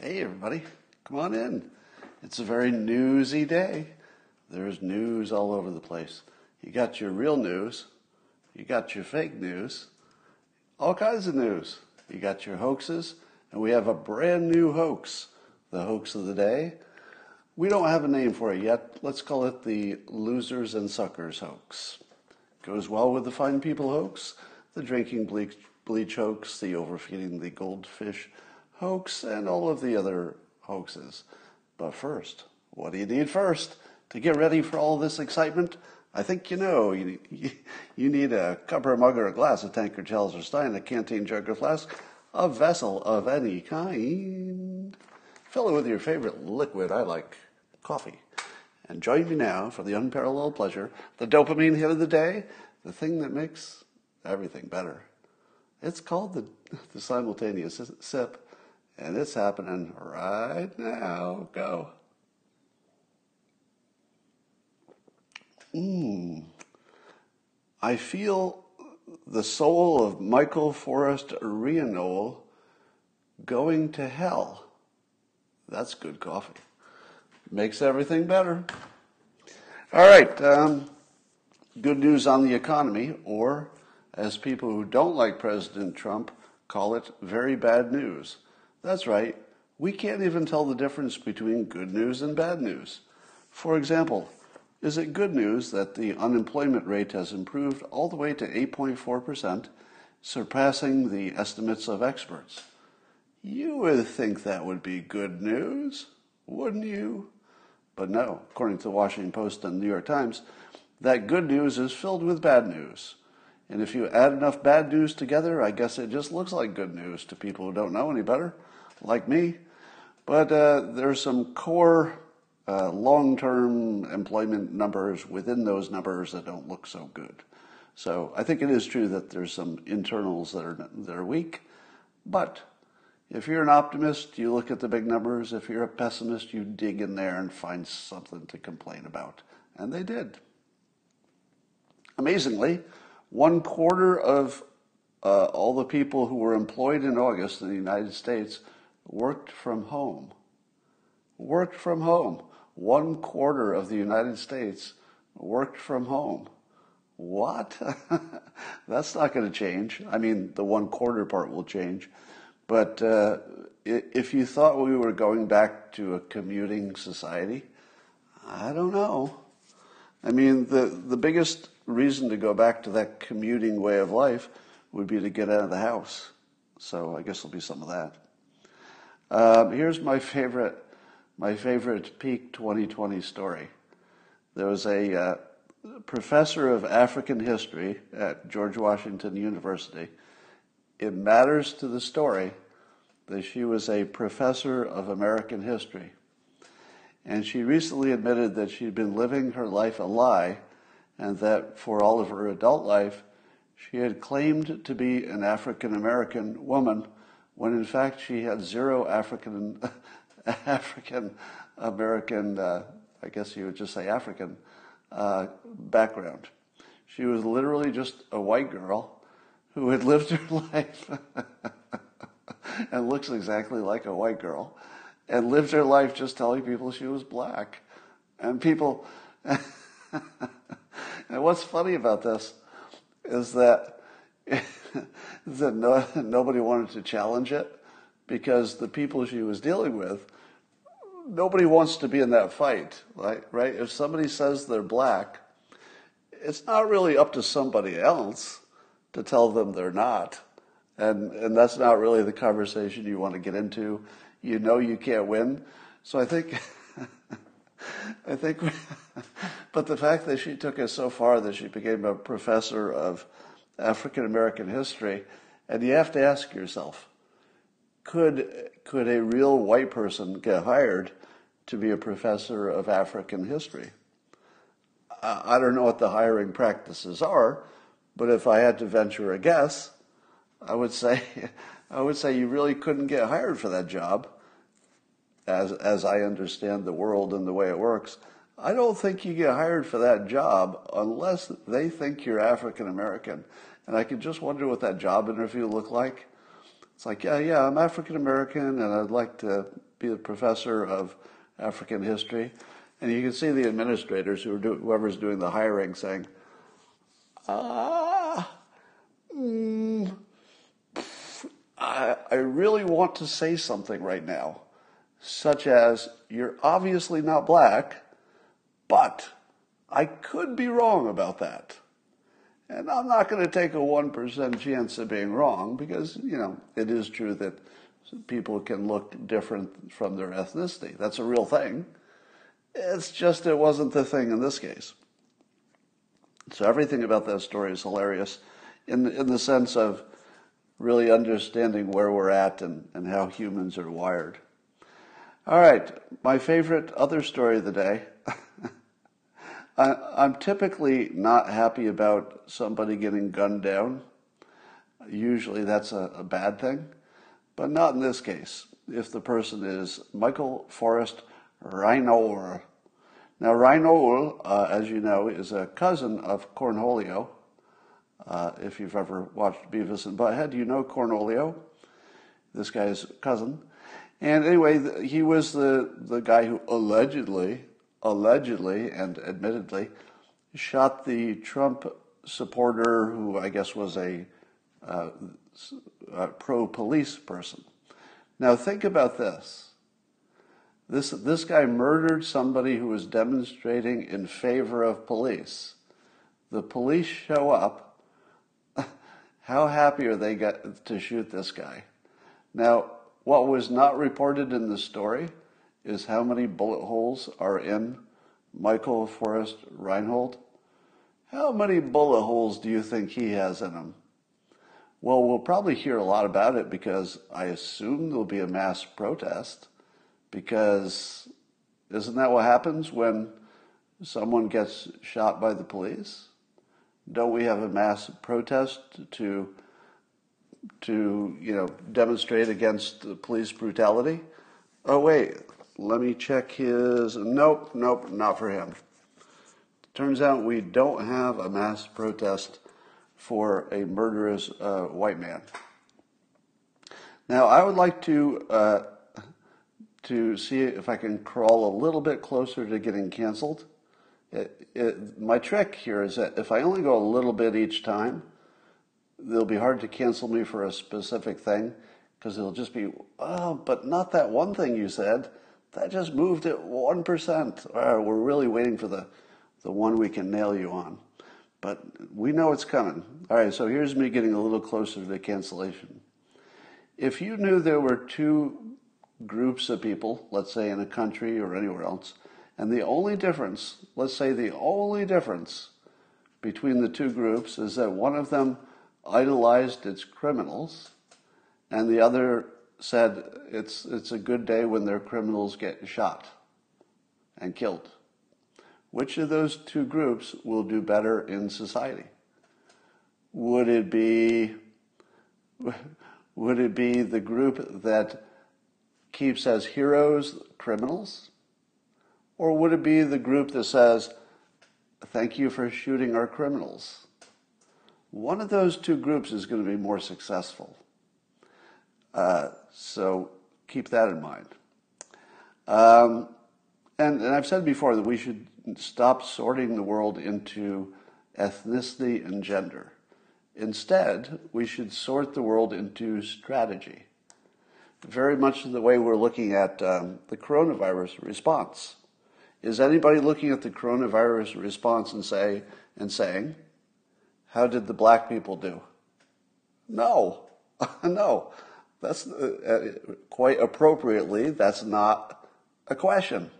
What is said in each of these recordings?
Hey, everybody, come on in. It's a very newsy day. There's news all over the place. You got your real news, you got your fake news, all kinds of news. You got your hoaxes, and we have a brand new hoax, the hoax of the day. We don't have a name for it yet. Let's call it the losers and suckers hoax. Goes well with the fine people hoax, the drinking bleach, bleach hoax, the overfeeding the goldfish hoax, and all of the other hoaxes. But first, what do you need first to get ready for all this excitement? I think you know. You, you need a cup or a mug or a glass, a tankard, chalice or stein, a canteen, jug or flask, a vessel of any kind. Fill it with your favorite liquid. I like coffee. And join me now for the unparalleled pleasure, the dopamine hit of the day, the thing that makes everything better. It's called the, the simultaneous sip, and it's happening right now. Go. Mmm. I feel the soul of Michael Forrest Reinoehl going to hell. That's good coffee makes everything better. All right, um, good news on the economy, or as people who don't like President Trump call it, very bad news. That's right, we can't even tell the difference between good news and bad news. For example, is it good news that the unemployment rate has improved all the way to 8.4%, surpassing the estimates of experts? You would think that would be good news, wouldn't you? But no, according to the Washington Post and the New York Times, that good news is filled with bad news. And if you add enough bad news together, I guess it just looks like good news to people who don't know any better, like me. But uh, there's some core uh, long term employment numbers within those numbers that don't look so good. So I think it is true that there's some internals that are, that are weak, but if you're an optimist, you look at the big numbers. If you're a pessimist, you dig in there and find something to complain about. And they did. Amazingly, one quarter of uh, all the people who were employed in August in the United States worked from home. Worked from home. One quarter of the United States worked from home. What? That's not going to change. I mean, the one quarter part will change. But uh, if you thought we were going back to a commuting society, I don't know. I mean, the, the biggest reason to go back to that commuting way of life would be to get out of the house. So I guess there'll be some of that. Um, here's my favorite, my favorite peak 2020 story. There was a uh, professor of African history at George Washington University it matters to the story that she was a professor of American history. And she recently admitted that she'd been living her life a lie and that for all of her adult life, she had claimed to be an African American woman when in fact she had zero African African American, uh, I guess you would just say African, uh, background. She was literally just a white girl who had lived her life and looks exactly like a white girl and lived her life just telling people she was black. And people, and what's funny about this is that, that no, nobody wanted to challenge it because the people she was dealing with, nobody wants to be in that fight, right? Right? If somebody says they're black, it's not really up to somebody else to tell them they're not. And, and that's not really the conversation you want to get into. You know you can't win. So I think, I think, but the fact that she took it so far that she became a professor of African American history, and you have to ask yourself, could, could a real white person get hired to be a professor of African history? I don't know what the hiring practices are, but if I had to venture a guess, I would say, I would say you really couldn't get hired for that job. As as I understand the world and the way it works, I don't think you get hired for that job unless they think you're African American. And I can just wonder what that job interview looked like. It's like, yeah, yeah, I'm African American and I'd like to be a professor of African history. And you can see the administrators who are do, whoever's doing the hiring saying, ah, mm, I, I really want to say something right now, such as, you're obviously not black, but I could be wrong about that. And I'm not going to take a 1% chance of being wrong because, you know, it is true that people can look different from their ethnicity. That's a real thing. It's just it wasn't the thing in this case. So everything about that story is hilarious in the, in the sense of really understanding where we're at and, and how humans are wired. All right, my favorite other story of the day. I, am typically not happy about somebody getting gunned down. Usually that's a, a bad thing, but not in this case. If the person is Michael Forrest Reinoehl. Now, Reinoehl, uh, as you know, is a cousin of Cornholio. Uh, if you've ever watched Beavis and Butthead, you know Cornholio, this guy's cousin. And anyway, he was the, the guy who allegedly allegedly and admittedly shot the Trump supporter who I guess was a, uh, a pro police person. Now think about this. This, this guy murdered somebody who was demonstrating in favor of police. The police show up. How happy are they got to shoot this guy? Now, what was not reported in the story is how many bullet holes are in Michael Forrest Reinoehl? How many bullet holes do you think he has in him? Well, we'll probably hear a lot about it because I assume there'll be a mass protest. Because isn't that what happens when someone gets shot by the police? Don't we have a mass protest to to you know demonstrate against the police brutality? Oh wait, let me check his. Nope, nope, not for him. Turns out we don't have a mass protest for a murderous uh, white man. Now, I would like to uh, to see if I can crawl a little bit closer to getting canceled. It, it, my trick here is that if I only go a little bit each time, it'll be hard to cancel me for a specific thing because it'll just be, oh, but not that one thing you said. That just moved it 1%. Uh, we're really waiting for the, the one we can nail you on. But we know it's coming. All right, so here's me getting a little closer to the cancellation. If you knew there were two groups of people, let's say in a country or anywhere else, and the only difference, let's say the only difference between the two groups is that one of them idolized its criminals and the other said it's, it's a good day when their criminals get shot and killed. Which of those two groups will do better in society? Would it be, would it be the group that keeps as heroes criminals? Or would it be the group that says, thank you for shooting our criminals? One of those two groups is going to be more successful. Uh, so keep that in mind. Um, and, and I've said before that we should stop sorting the world into ethnicity and gender. Instead, we should sort the world into strategy. Very much the way we're looking at um, the coronavirus response. Is anybody looking at the coronavirus response and say and saying, "How did the black people do?" No, no. That's uh, quite appropriately, that's not a question.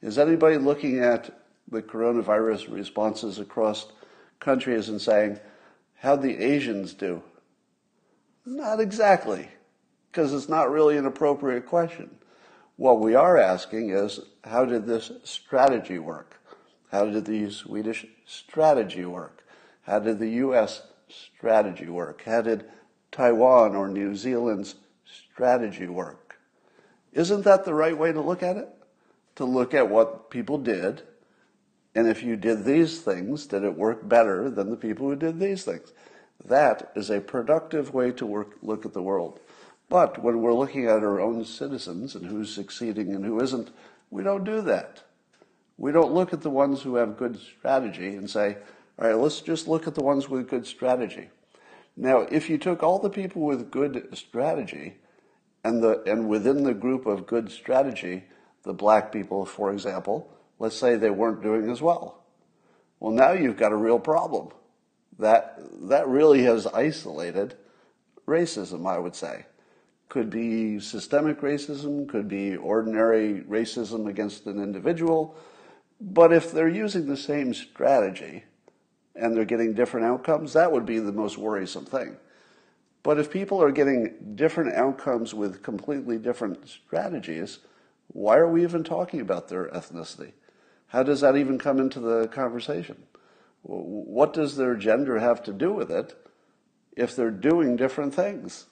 Is anybody looking at the coronavirus responses across countries and saying, how the Asians do? Not exactly, because it's not really an appropriate question. What we are asking is, how did this strategy work? How did the Swedish strategy work? How did the US strategy work? How did Taiwan or New Zealand's strategy work. Isn't that the right way to look at it? To look at what people did And if you did these things, did it work better than the people who did these things? That is a productive way to work, look at the world. But when we're looking at our own citizens and who's succeeding and who isn't, we don't do that. We don't look at the ones who have good strategy and say, all right, let's just look at the ones with good strategy. Now, if you took all the people with good strategy and the and within the group of good strategy, the black people, for example, let's say they weren't doing as well. Well, now you've got a real problem. That that really has isolated racism, I would say. Could be systemic racism, could be ordinary racism against an individual, but if they're using the same strategy and they're getting different outcomes, that would be the most worrisome thing. But if people are getting different outcomes with completely different strategies, why are we even talking about their ethnicity? How does that even come into the conversation? What does their gender have to do with it if they're doing different things?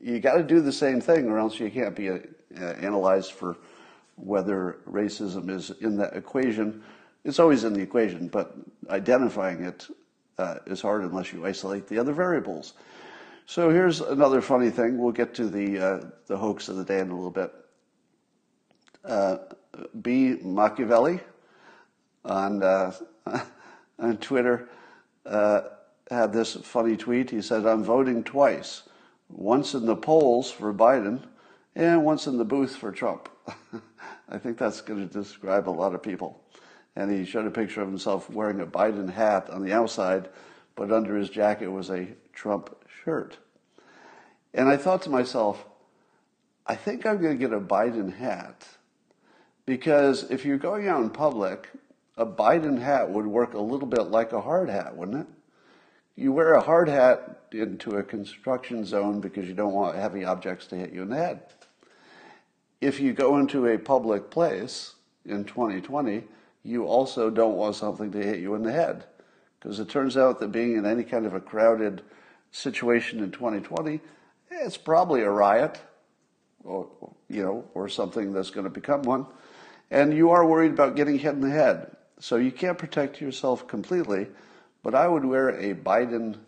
You got to do the same thing, or else you can't be uh, analyzed for whether racism is in that equation. It's always in the equation, but identifying it uh, is hard unless you isolate the other variables. So here's another funny thing. We'll get to the uh, the hoax of the day in a little bit. Uh, B. Machiavelli on uh, on Twitter uh, had this funny tweet. He said, "I'm voting twice, once in the polls for Biden, and once in the booth for Trump." I think that's going to describe a lot of people and he showed a picture of himself wearing a Biden hat on the outside, but under his jacket was a Trump shirt. And I thought to myself, I think I'm going to get a Biden hat because if you're going out in public, a Biden hat would work a little bit like a hard hat, wouldn't it? You wear a hard hat into a construction zone because you don't want heavy objects to hit you in the head. If you go into a public place in 2020, you also don't want something to hit you in the head. Because it turns out that being in any kind of a crowded situation in 2020, it's probably a riot, or, you know, or something that's going to become one. And you are worried about getting hit in the head. So you can't protect yourself completely, but I would wear a Biden,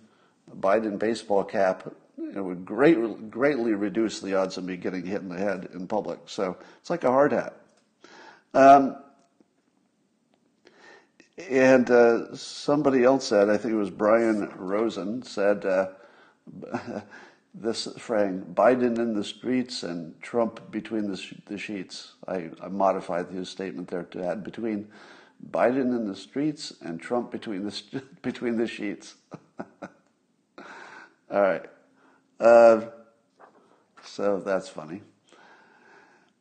Biden baseball cap. It would great, greatly reduce the odds of me getting hit in the head in public. So it's like a hard hat. Um, and uh, somebody else said, I think it was Brian Rosen, said uh, this frame, Biden in the streets and Trump between the, the sheets. I, I, modified his statement there to add between Biden in the streets and Trump between the, between the sheets. All right. Uh, so that's funny.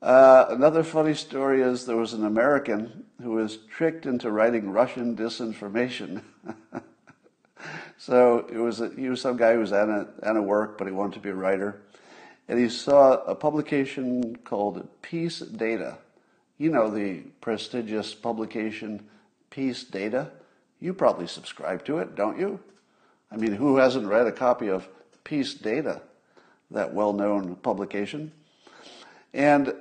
Uh, another funny story is there was an American who was tricked into writing Russian disinformation. so it was a, he was some guy who was out of, out of work, but he wanted to be a writer, and he saw a publication called Peace Data. You know the prestigious publication Peace Data. You probably subscribe to it, don't you? I mean, who hasn't read a copy of Peace Data, that well-known publication? And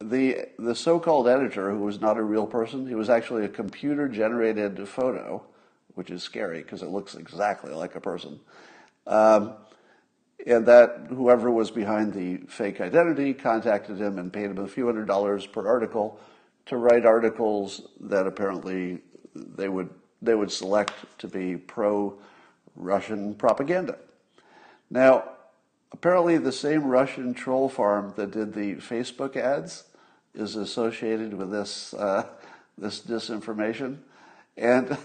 the the so-called editor, who was not a real person, he was actually a computer-generated photo, which is scary because it looks exactly like a person. Um, and that whoever was behind the fake identity contacted him and paid him a few hundred dollars per article to write articles that apparently they would they would select to be pro Russian propaganda. Now, apparently the same Russian troll farm that did the Facebook ads is associated with this uh, this disinformation, and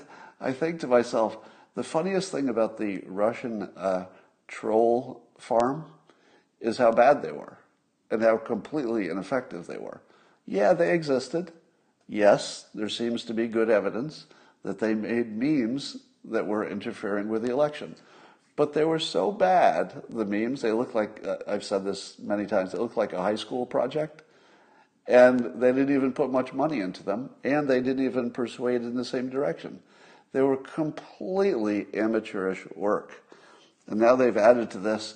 I think to myself, the funniest thing about the Russian uh, troll farm is how bad they were and how completely ineffective they were. Yeah, they existed. Yes, there seems to be good evidence that they made memes that were interfering with the election. But they were so bad, the memes, they look like, uh, I've said this many times, they look like a high school project. And they didn't even put much money into them, and they didn't even persuade in the same direction. They were completely amateurish work. And now they've added to this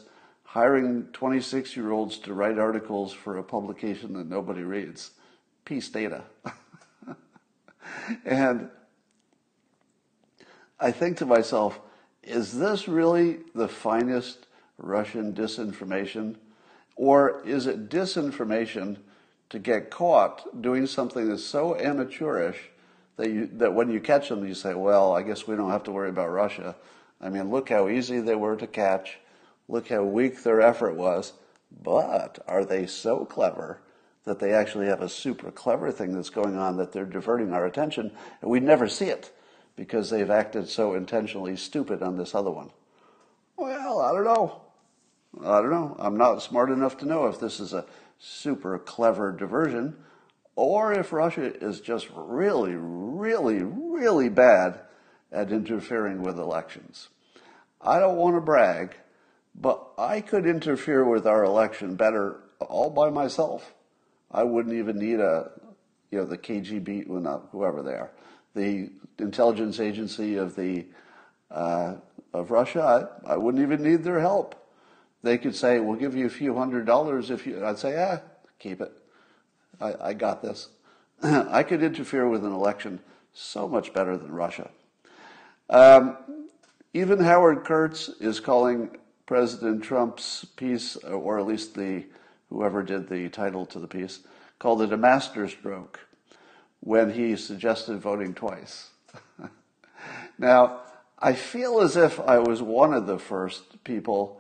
hiring 26 year olds to write articles for a publication that nobody reads. Peace data. and I think to myself, is this really the finest Russian disinformation? Or is it disinformation to get caught doing something that's so amateurish that, you, that when you catch them, you say, well, I guess we don't have to worry about Russia. I mean, look how easy they were to catch. Look how weak their effort was. But are they so clever that they actually have a super clever thing that's going on that they're diverting our attention and we never see it because they've acted so intentionally stupid on this other one? Well, I don't know. I don't know. I'm not smart enough to know if this is a super clever diversion or if Russia is just really, really, really bad at interfering with elections. I don't want to brag, but I could interfere with our election better all by myself. I wouldn't even need a, you know, the KGB, well, not whoever they are, the intelligence agency of the uh, of Russia. I, I wouldn't even need their help. They could say, "We'll give you a few hundred dollars if you." I'd say, "Ah, keep it. I, I got this." I could interfere with an election so much better than Russia. Um, even Howard Kurtz is calling President Trump's piece, or at least the whoever did the title to the piece, called it a masterstroke when he suggested voting twice. now, I feel as if I was one of the first people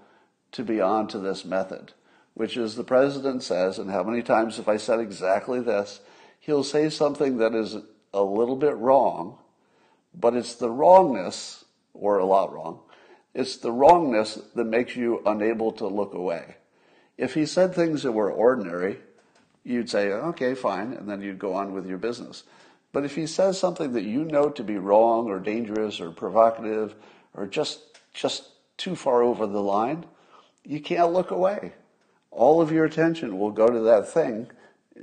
to be onto this method, which is the president says, and how many times have I said exactly this? He'll say something that is a little bit wrong, but it's the wrongness, or a lot wrong, it's the wrongness that makes you unable to look away. If he said things that were ordinary, you'd say, okay, fine, and then you'd go on with your business. But if he says something that you know to be wrong or dangerous or provocative or just just too far over the line, you can't look away. All of your attention will go to that thing,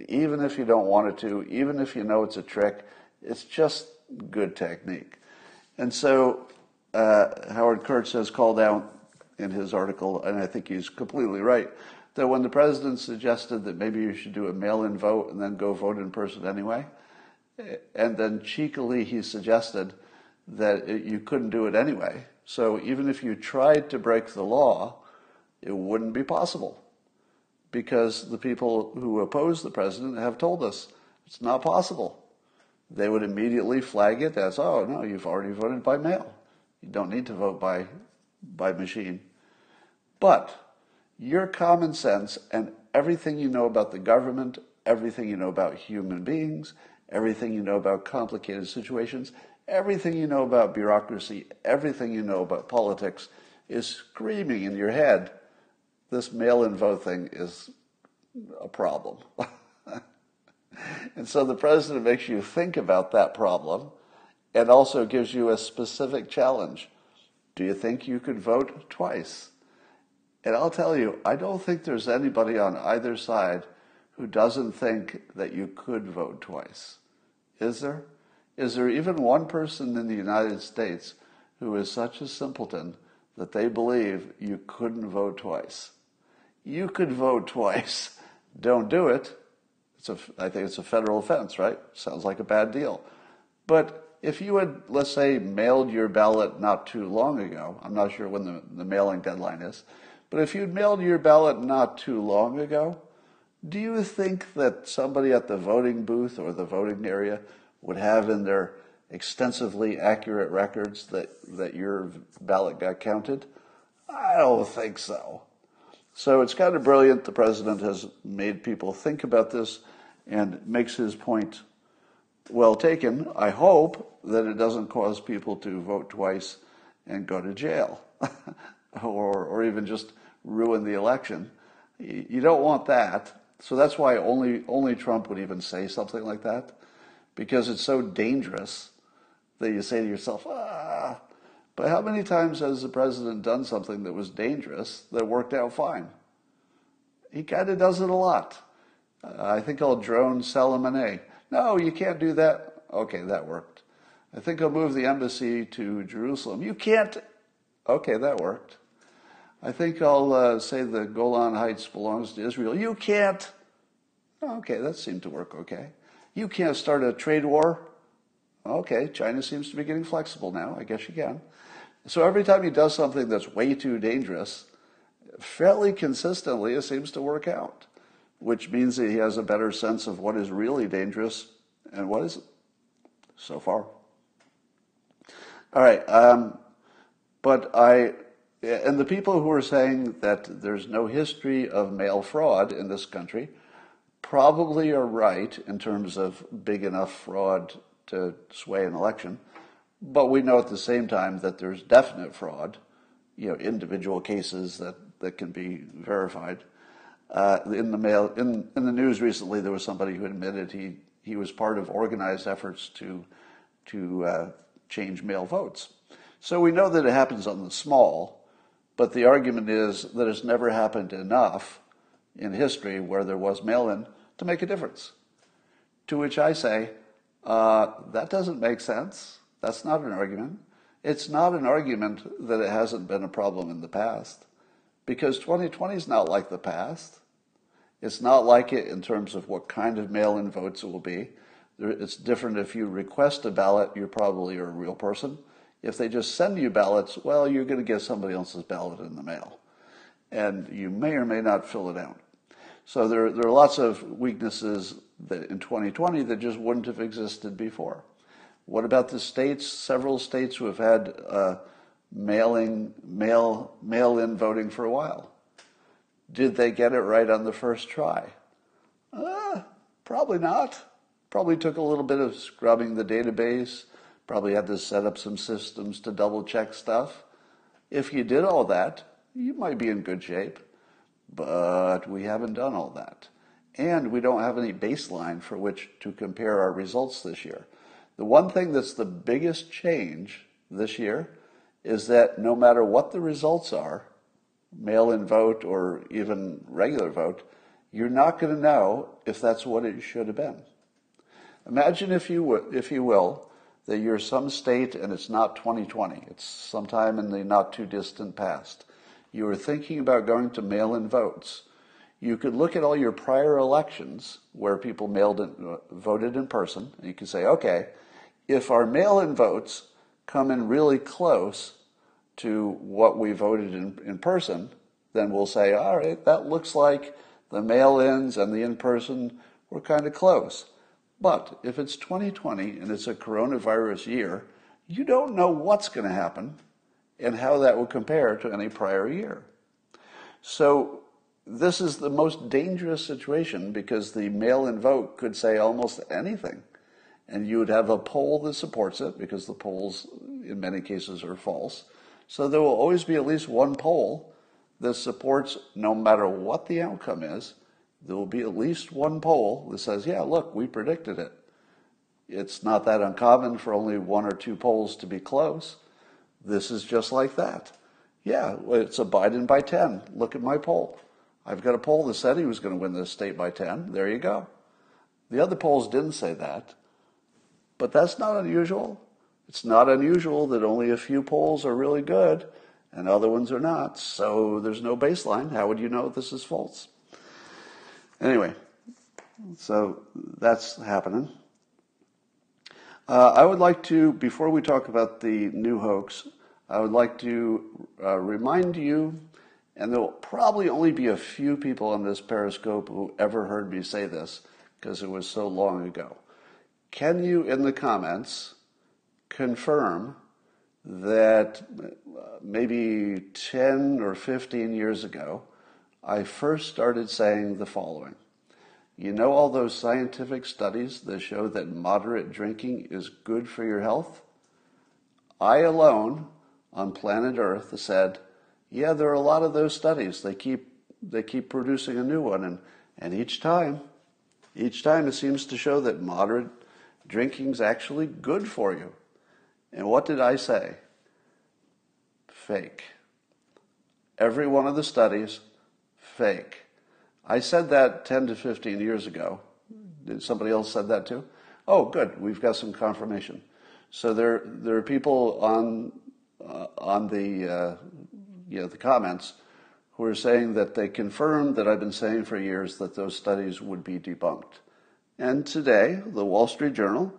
even if you don't want it to, even if you know it's a trick. It's just good technique. And so uh, Howard Kurtz has called out in his article, and I think he's completely right, that when the president suggested that maybe you should do a mail in vote and then go vote in person anyway, and then cheekily he suggested that it, you couldn't do it anyway. So even if you tried to break the law, it wouldn't be possible because the people who oppose the president have told us it's not possible. They would immediately flag it as, oh, no, you've already voted by mail. You don't need to vote by, by machine. But your common sense and everything you know about the government, everything you know about human beings, everything you know about complicated situations, everything you know about bureaucracy, everything you know about politics is screaming in your head this mail in vote thing is a problem. and so the president makes you think about that problem and also gives you a specific challenge. Do you think you could vote twice? And I'll tell you, I don't think there's anybody on either side who doesn't think that you could vote twice. Is there? Is there even one person in the United States who is such a simpleton that they believe you couldn't vote twice? You could vote twice. Don't do it. It's a, I think it's a federal offense, right? Sounds like a bad deal. But if you had, let's say, mailed your ballot not too long ago, I'm not sure when the, the mailing deadline is, but if you'd mailed your ballot not too long ago, do you think that somebody at the voting booth or the voting area would have in their extensively accurate records that, that your ballot got counted? I don't think so. So it's kind of brilliant. The president has made people think about this and makes his point well taken. I hope that it doesn't cause people to vote twice and go to jail or, or even just ruin the election. You don't want that. So that's why only, only Trump would even say something like that because it's so dangerous that you say to yourself, ah. But how many times has the president done something that was dangerous that worked out fine? He kind of does it a lot. Uh, I think I'll drone Soleimani. No, you can't do that. Okay, that worked. I think I'll move the embassy to Jerusalem. You can't. Okay, that worked. I think I'll uh, say the Golan Heights belongs to Israel. You can't. Okay, that seemed to work okay. You can't start a trade war. Okay, China seems to be getting flexible now. I guess you can. So every time he does something that's way too dangerous, fairly consistently it seems to work out, which means that he has a better sense of what is really dangerous and what isn't so far. All right. Um, but I, and the people who are saying that there's no history of mail fraud in this country probably are right in terms of big enough fraud to sway an election. But we know at the same time that there's definite fraud, you know, individual cases that, that can be verified. Uh, in the mail, in, in the news recently, there was somebody who admitted he, he was part of organized efforts to, to uh, change mail votes. So we know that it happens on the small, but the argument is that it's never happened enough in history where there was mail in to make a difference. To which I say, uh, that doesn't make sense. That's not an argument. It's not an argument that it hasn't been a problem in the past because 2020 is not like the past. It's not like it in terms of what kind of mail in votes it will be. It's different if you request a ballot, you're probably a real person. If they just send you ballots, well, you're going to get somebody else's ballot in the mail. And you may or may not fill it out. So there, there are lots of weaknesses that in 2020 that just wouldn't have existed before. What about the states? Several states who have had uh, mailing, mail, mail-in voting for a while. Did they get it right on the first try? Uh, probably not. Probably took a little bit of scrubbing the database. Probably had to set up some systems to double check stuff. If you did all that, you might be in good shape. But we haven't done all that. And we don't have any baseline for which to compare our results this year. The one thing that's the biggest change this year is that no matter what the results are, mail in vote or even regular vote, you're not going to know if that's what it should have been. Imagine, if you, if you will, that you're some state and it's not 2020, it's sometime in the not too distant past. You are thinking about going to mail in votes. You could look at all your prior elections where people mailed in, uh, voted in person, and you can say, okay, if our mail-in votes come in really close to what we voted in, in person, then we'll say, all right, that looks like the mail-ins and the in-person were kind of close. But if it's 2020 and it's a coronavirus year, you don't know what's going to happen and how that will compare to any prior year. So this is the most dangerous situation because the mail-in vote could say almost anything and you would have a poll that supports it because the polls in many cases are false. So there will always be at least one poll that supports no matter what the outcome is, there will be at least one poll that says, yeah, look, we predicted it. It's not that uncommon for only one or two polls to be close. This is just like that. Yeah, it's a Biden by 10. Look at my poll. I've got a poll that said he was going to win this state by 10. There you go. The other polls didn't say that. But that's not unusual. It's not unusual that only a few polls are really good and other ones are not. So there's no baseline. How would you know this is false? Anyway, so that's happening. Uh, I would like to, before we talk about the new hoax, I would like to uh, remind you, and there will probably only be a few people on this Periscope who ever heard me say this because it was so long ago. Can you, in the comments, confirm that maybe 10 or 15 years ago, I first started saying the following. You know all those scientific studies that show that moderate drinking is good for your health? I alone on planet Earth said, yeah, there are a lot of those studies. They keep they keep producing a new one and, and each time each time it seems to show that moderate drinking is actually good for you. And what did I say? Fake. Every one of the studies, fake. I said that 10 to 15 years ago. Did somebody else said that too? Oh, good. We've got some confirmation. So there, there are people on, uh, on the, uh, you know, the comments who are saying that they confirmed that I've been saying for years that those studies would be debunked. And today, the Wall Street Journal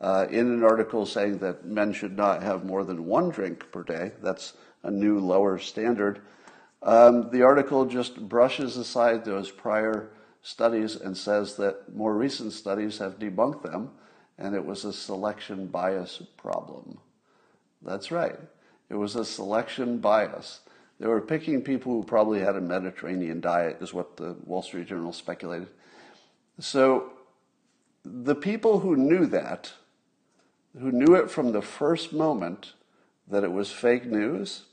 uh, in an article saying that men should not have more than one drink per day. That's a new lower standard. Um, the article just brushes aside those prior studies and says that more recent studies have debunked them, and it was a selection bias problem. That's right. It was a selection bias. They were picking people who probably had a Mediterranean diet, is what the Wall Street Journal speculated. So the people who knew that, who knew it from the first moment that it was fake news,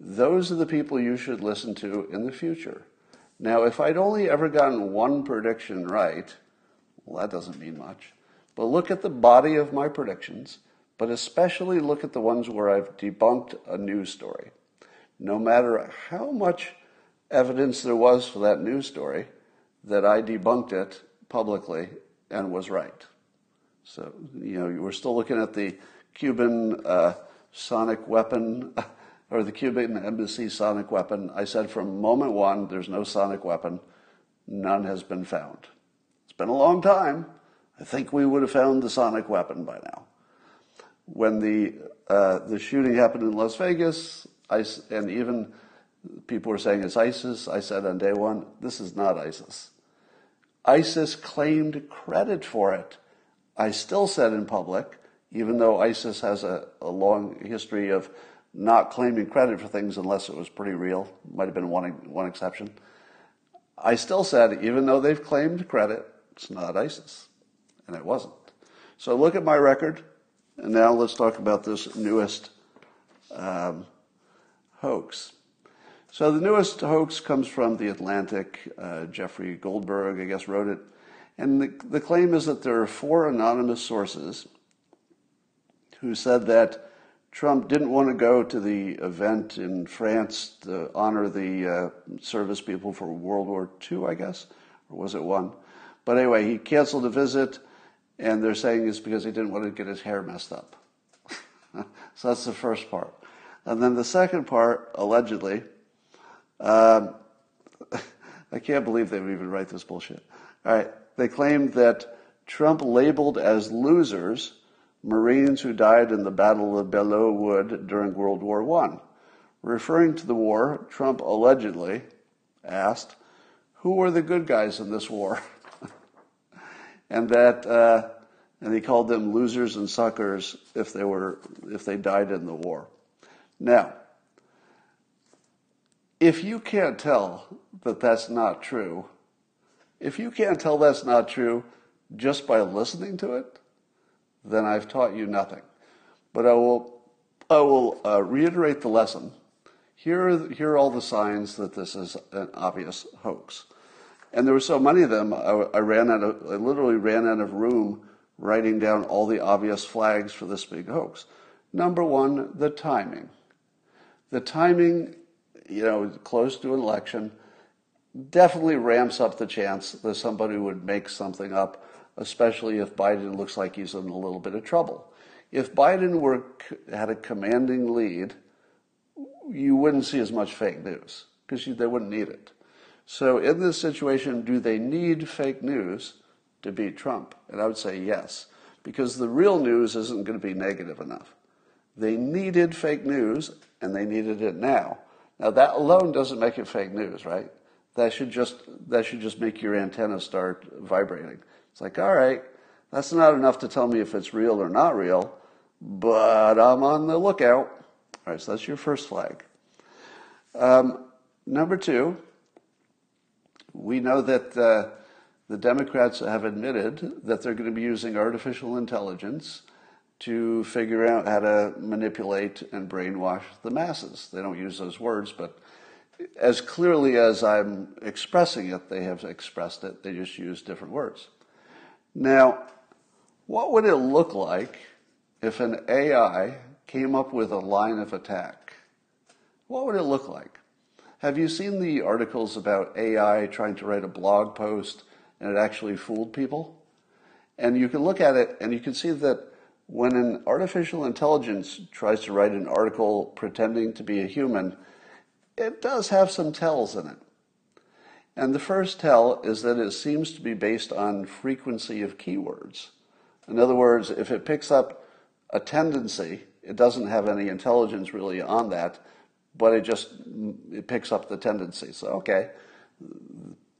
those are the people you should listen to in the future. Now, if I'd only ever gotten one prediction right, well, that doesn't mean much. But look at the body of my predictions, but especially look at the ones where I've debunked a news story. No matter how much evidence there was for that news story, that I debunked it publicly and was right. So, you know, we're still looking at the Cuban uh, sonic weapon or the Cuban embassy sonic weapon. I said from moment one, there's no sonic weapon. None has been found. It's been a long time. I think we would have found the sonic weapon by now. When the uh, the shooting happened in Las Vegas, I, and even people were saying it's ISIS. I said on day one, this is not ISIS. ISIS claimed credit for it. I still said in public, even though ISIS has a, a long history of not claiming credit for things unless it was pretty real. Might have been one, one exception. I still said, even though they've claimed credit, it's not ISIS. And it wasn't. So look at my record. And now let's talk about this newest um, hoax. So the newest hoax comes from The Atlantic. Uh, Jeffrey Goldberg, I guess, wrote it. And the, the claim is that there are four anonymous sources who said that Trump didn't want to go to the event in France to honor the uh, service people for World War II, I guess, or was it one? But anyway, he canceled the visit, and they're saying it's because he didn't want to get his hair messed up. so that's the first part. And then the second part, allegedly, um, I can't believe they would even write this bullshit. All right, they claimed that Trump labeled as losers Marines who died in the Battle of Belleau Wood during World War I. Referring to the war, Trump allegedly asked, Who were the good guys in this war? and that, uh, and he called them losers and suckers if they were, if they died in the war. Now, if you can't tell that that's not true, if you can't tell that's not true just by listening to it, then I've taught you nothing. But I will, I will uh, reiterate the lesson. Here are, here are all the signs that this is an obvious hoax. And there were so many of them, I, I ran out of, I literally ran out of room writing down all the obvious flags for this big hoax. Number one, the timing. The timing, you know, close to an election, definitely ramps up the chance that somebody would make something up especially if Biden looks like he's in a little bit of trouble. If Biden were had a commanding lead, you wouldn't see as much fake news because they wouldn't need it. So in this situation, do they need fake news to beat Trump? And I would say yes, because the real news isn't going to be negative enough. They needed fake news, and they needed it now. Now that alone doesn't make it fake news, right? That should just that should just make your antenna start vibrating. It's like, all right, that's not enough to tell me if it's real or not real, but I'm on the lookout. All right, so that's your first flag. Um, number two, we know that uh, the Democrats have admitted that they're going to be using artificial intelligence to figure out how to manipulate and brainwash the masses. They don't use those words, but as clearly as I'm expressing it, they have expressed it. They just use different words. Now, what would it look like if an AI came up with a line of attack? What would it look like? Have you seen the articles about AI trying to write a blog post and it actually fooled people? And you can look at it and you can see that when an artificial intelligence tries to write an article pretending to be a human, it does have some tells in it. And the first tell is that it seems to be based on frequency of keywords. In other words, if it picks up a tendency, it doesn't have any intelligence really on that, but it just it picks up the tendency. So okay,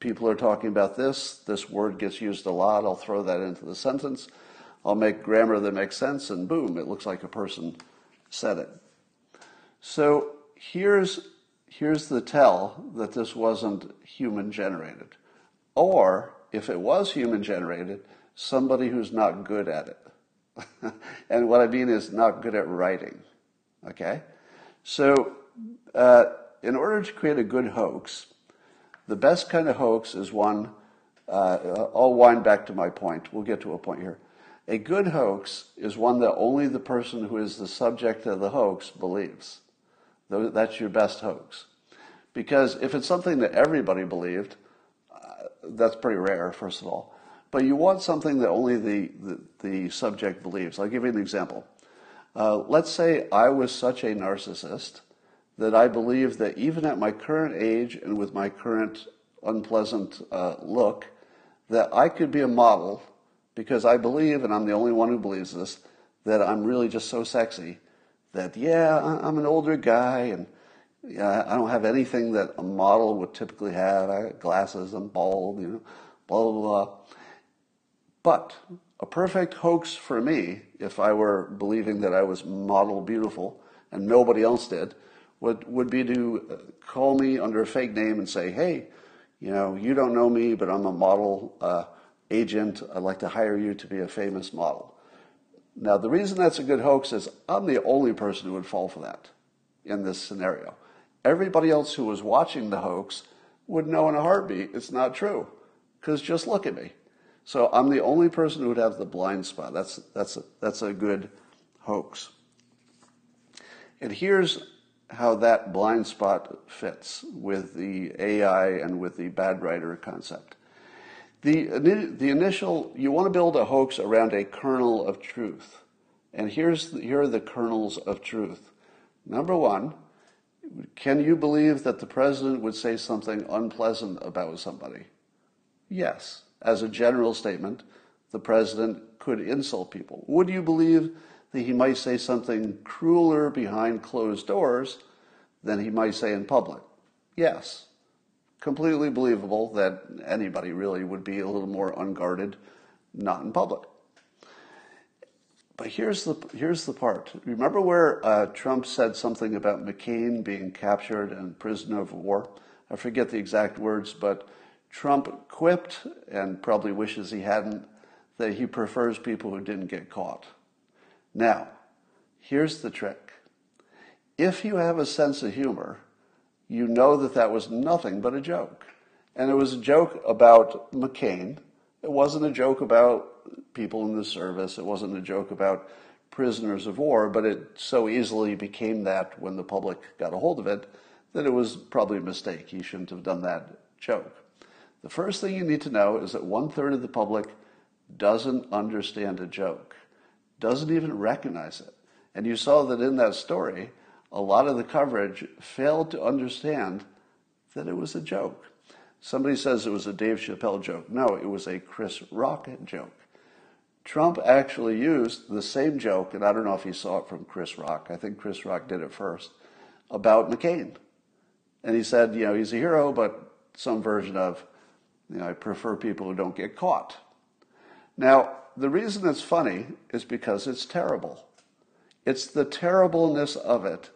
people are talking about this. This word gets used a lot. I'll throw that into the sentence. I'll make grammar that makes sense, and boom, it looks like a person said it. So here's here's the tell that this wasn't human generated, or if it was human generated, somebody who's not good at it. and what I mean is not good at writing. Okay, so uh, in order to create a good hoax, the best kind of hoax is one. Uh, I'll wind back to my point. We'll get to a point here. A good hoax is one that only the person who is the subject of the hoax believes. That's your best hoax. Because if it's something that everybody believed, uh, that's pretty rare, first of all. But you want something that only the, the, the subject believes. I'll give you an example. Uh, let's say I was such a narcissist that I believe that even at my current age and with my current unpleasant uh, look, that I could be a model because I believe, and I'm the only one who believes this, that I'm really just so sexy that, yeah, I'm an older guy and yeah, I don't have anything that a model would typically have. I got glasses, I'm bald, you know, blah, blah, blah. But a perfect hoax for me, if I were believing that I was model beautiful and nobody else did, would, would be to call me under a fake name and say, hey, you know, you don't know me, but I'm a model uh, agent. I'd like to hire you to be a famous model. Now, the reason that's a good hoax is I'm the only person who would fall for that in this scenario. Everybody else who was watching the hoax would know in a heartbeat it's not true because just look at me. So I'm the only person who would have the blind spot. That's, that's, a, that's a good hoax. And here's how that blind spot fits with the AI and with the bad writer concept. The, the initial, you want to build a hoax around a kernel of truth. And here's here are the kernels of truth. Number one, can you believe that the president would say something unpleasant about somebody? Yes. As a general statement, the president could insult people. Would you believe that he might say something crueler behind closed doors than he might say in public. Yes, completely believable that anybody really would be a little more unguarded, not in public. But here's the here's the part. Remember where uh, Trump said something about McCain being captured and prisoner of war? I forget the exact words, but Trump quipped and probably wishes he hadn't that he prefers people who didn't get caught. Now, here's the trick. If you have a sense of humor, you know that that was nothing but a joke. And it was a joke about McCain. It wasn't a joke about people in the service. It wasn't a joke about prisoners of war, but it so easily became that when the public got a hold of it that it was probably a mistake. He shouldn't have done that joke. The first thing you need to know is that one third of the public doesn't understand a joke, doesn't even recognize it. And you saw that in that story, a lot of the coverage failed to understand that it was a joke. Somebody says it was a Dave Chappelle joke. No, it was a Chris Rock joke. Trump actually used the same joke, and I don't know if he saw it from Chris Rock. I think Chris Rock did it first, about McCain. And he said, you know, he's a hero, but some version of, you know, I prefer people who don't get caught. Now, the reason it's funny is because it's terrible. It's the terribleness of it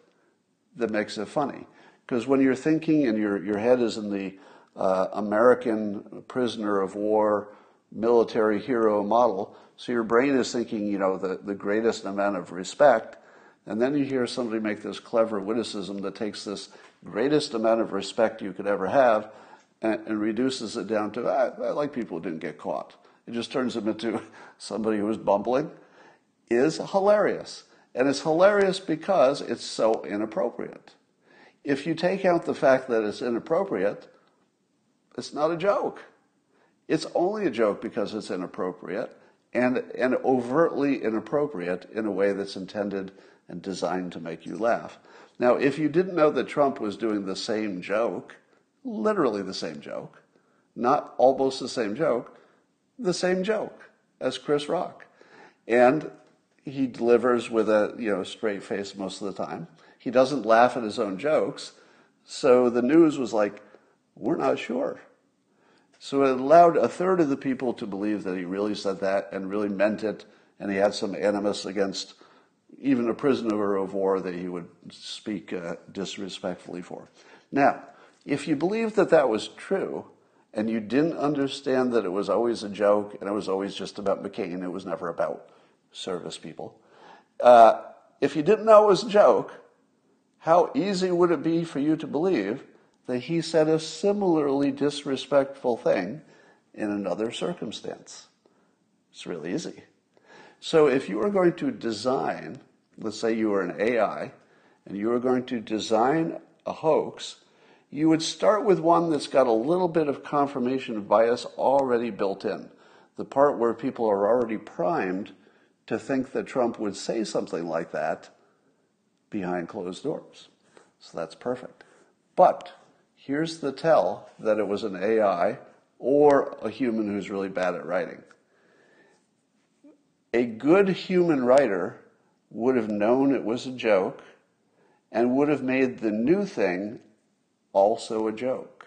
that makes it funny. Because when you're thinking and your, your head is in the uh, American prisoner of war military hero model, so your brain is thinking, you know, the, the greatest amount of respect, and then you hear somebody make this clever witticism that takes this greatest amount of respect you could ever have and, and reduces it down to, I, I like people who didn't get caught. It just turns them into somebody who is bumbling, is hilarious. And it's hilarious because it's so inappropriate. If you take out the fact that it's inappropriate, it's not a joke. It's only a joke because it's inappropriate and, and overtly inappropriate in a way that's intended and designed to make you laugh. Now, if you didn't know that Trump was doing the same joke, literally the same joke, not almost the same joke, the same joke as Chris Rock. And he delivers with a you know straight face most of the time. He doesn't laugh at his own jokes. So the news was like, we're not sure. So it allowed a third of the people to believe that he really said that and really meant it, and he had some animus against even a prisoner of war that he would speak uh, disrespectfully for. Now, if you believed that that was true, and you didn't understand that it was always a joke and it was always just about McCain, it was never about service people. Uh, if you didn't know it was a joke, how easy would it be for you to believe that he said a similarly disrespectful thing in another circumstance? It's really easy. So if you are going to design, let's say you are an AI, and you are going to design a hoax, you would start with one that's got a little bit of confirmation bias already built in. The part where people are already primed to think that Trump would say something like that behind closed doors. So that's perfect. But here's the tell that it was an AI or a human who's really bad at writing. A good human writer would have known it was a joke and would have made the new thing also a joke.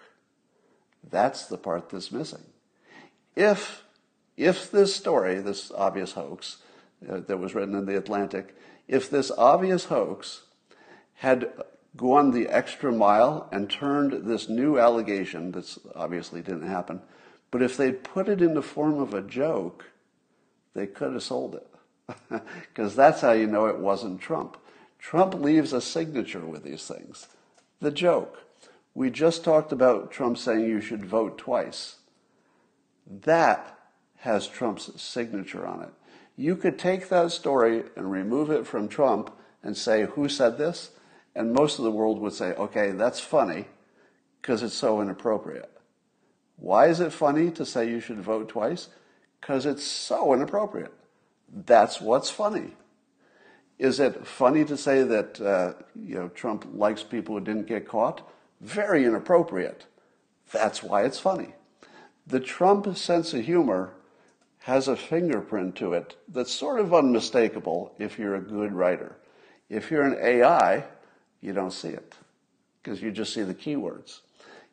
That's the part that's missing. If, if this story, this obvious hoax uh, that was written in the Atlantic, if this obvious hoax had gone the extra mile and turned this new allegation, that obviously didn't happen, but if they'd put it in the form of a joke, they could have sold it. Because that's how you know it wasn't Trump. Trump leaves a signature with these things. The joke. We just talked about Trump saying you should vote twice. That has Trump's signature on it. You could take that story and remove it from Trump and say, who said this? And most of the world would say, okay, that's funny because it's so inappropriate. Why is it funny to say you should vote twice? Because it's so inappropriate. That's what's funny. Is it funny to say that uh, you know Trump likes people who didn't get caught? Very inappropriate. That's why it's funny. The Trump sense of humor has a fingerprint to it that's sort of unmistakable if you're a good writer. If you're an AI, you don't see it because you just see the keywords.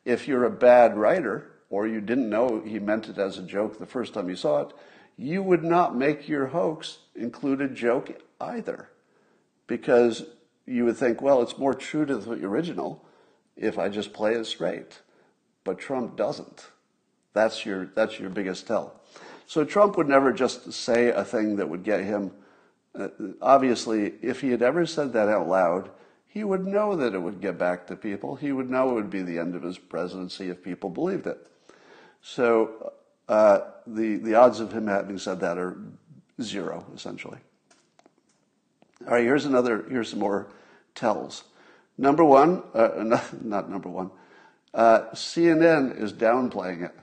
If you're a bad writer or you didn't know he meant it as a joke the first time you saw it, you would not make your hoax include a joke either because you would think, well, it's more true to the original if I just play it straight. But Trump doesn't. That's your, that's your biggest tell. So Trump would never just say a thing that would get him. Uh, obviously, if he had ever said that out loud, he would know that it would get back to people. He would know it would be the end of his presidency if people believed it. So uh, the, the odds of him having said that are zero, essentially. All right, here's another, here's some more tells. Number one, uh, not, not, number one, uh, CNN is downplaying it.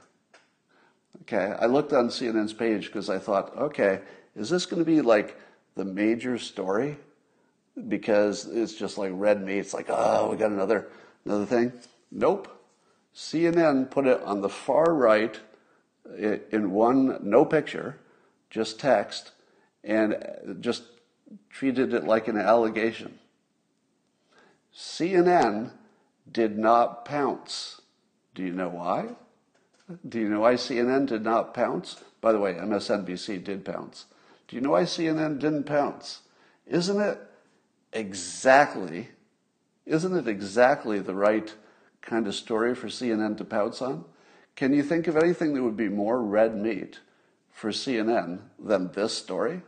Okay, I looked on CNN's page because I thought, okay, is this going to be like the major story? Because it's just like red meat. It's like, oh, we got another another thing. Nope. CNN put it on the far right in one, no picture, just text, and uh, just treated it like an allegation. CNN did not pounce. Do you know why? Do you know why CNN did not pounce? By the way, MSNBC did pounce. Do you know why CNN didn't pounce? Isn't it exactly, isn't it exactly the right kind of story for CNN to pounce on? Can you think of anything that would be more red meat for CNN than this story?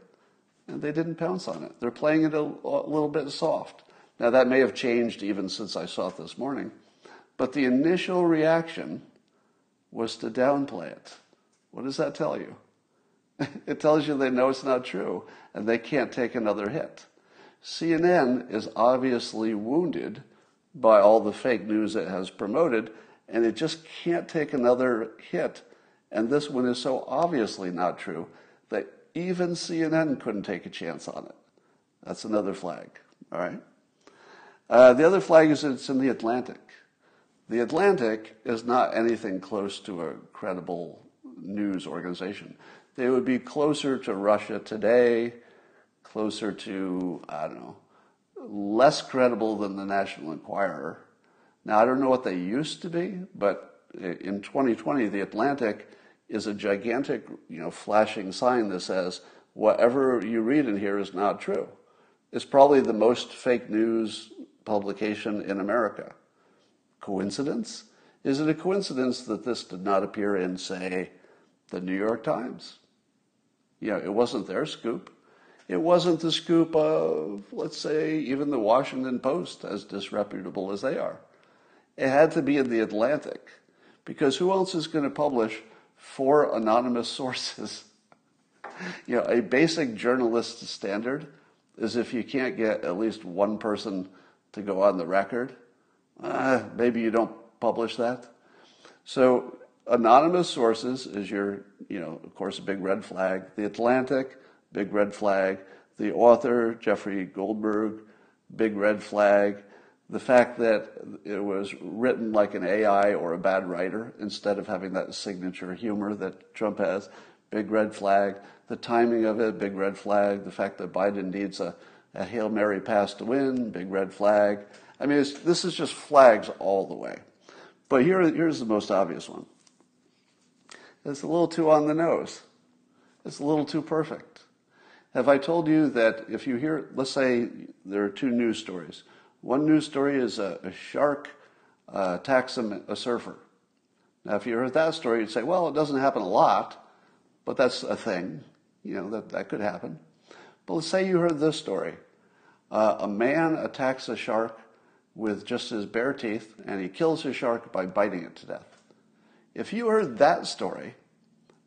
And they didn't pounce on it. They're playing it a, a little bit soft. Now, that may have changed even since I saw it this morning, but the initial reaction was to downplay it. What does that tell you? it tells you they know it's not true and they can't take another hit. CNN is obviously wounded by all the fake news it has promoted and it just can't take another hit. And this one is so obviously not true that even CNN couldn't take a chance on it. That's another flag, all right? Uh, the other flag is it's in the Atlantic. The Atlantic is not anything close to a credible news organization. they would be closer to Russia today, closer to, I don't know, less credible than the National Enquirer. Now, I don't know what they used to be, but in 2020, The Atlantic is a gigantic, you know, flashing sign that says, whatever you read in here is not true. It's probably the most fake news publication in America. Coincidence? Is it a coincidence that this did not appear in, say, the New York Times? You know, it wasn't their scoop. It wasn't the scoop of, let's say, even the Washington Post, as disreputable as they are. It had to be in the Atlantic, because who else is going to publish four anonymous sources? you know, a basic journalist standard is if you can't get at least one person to go on the record, uh, maybe you don't publish that. So anonymous sources is your, you know, of course, a big red flag. The Atlantic, big red flag. The author, Jeffrey Goldberg, big red flag. The fact that it was written like an AI or a bad writer instead of having that signature humor that Trump has, big red flag. The timing of it, big red flag. The fact that Biden needs a, a Hail Mary pass to win, big red flag. I mean, this is just flags all the way. But here, here's the most obvious one. It's a little too on the nose. It's a little too perfect. Have I told you that if you hear, let's say there are two news stories. One news story is a, a shark uh, attacks a, a surfer. Now, if you heard that story, you'd say, well, it doesn't happen a lot, but that's a thing. You know, that, that could happen. But let's say you heard this story. Uh, a man attacks a shark with just his bare teeth, and he kills his shark by biting it to death. If you heard that story,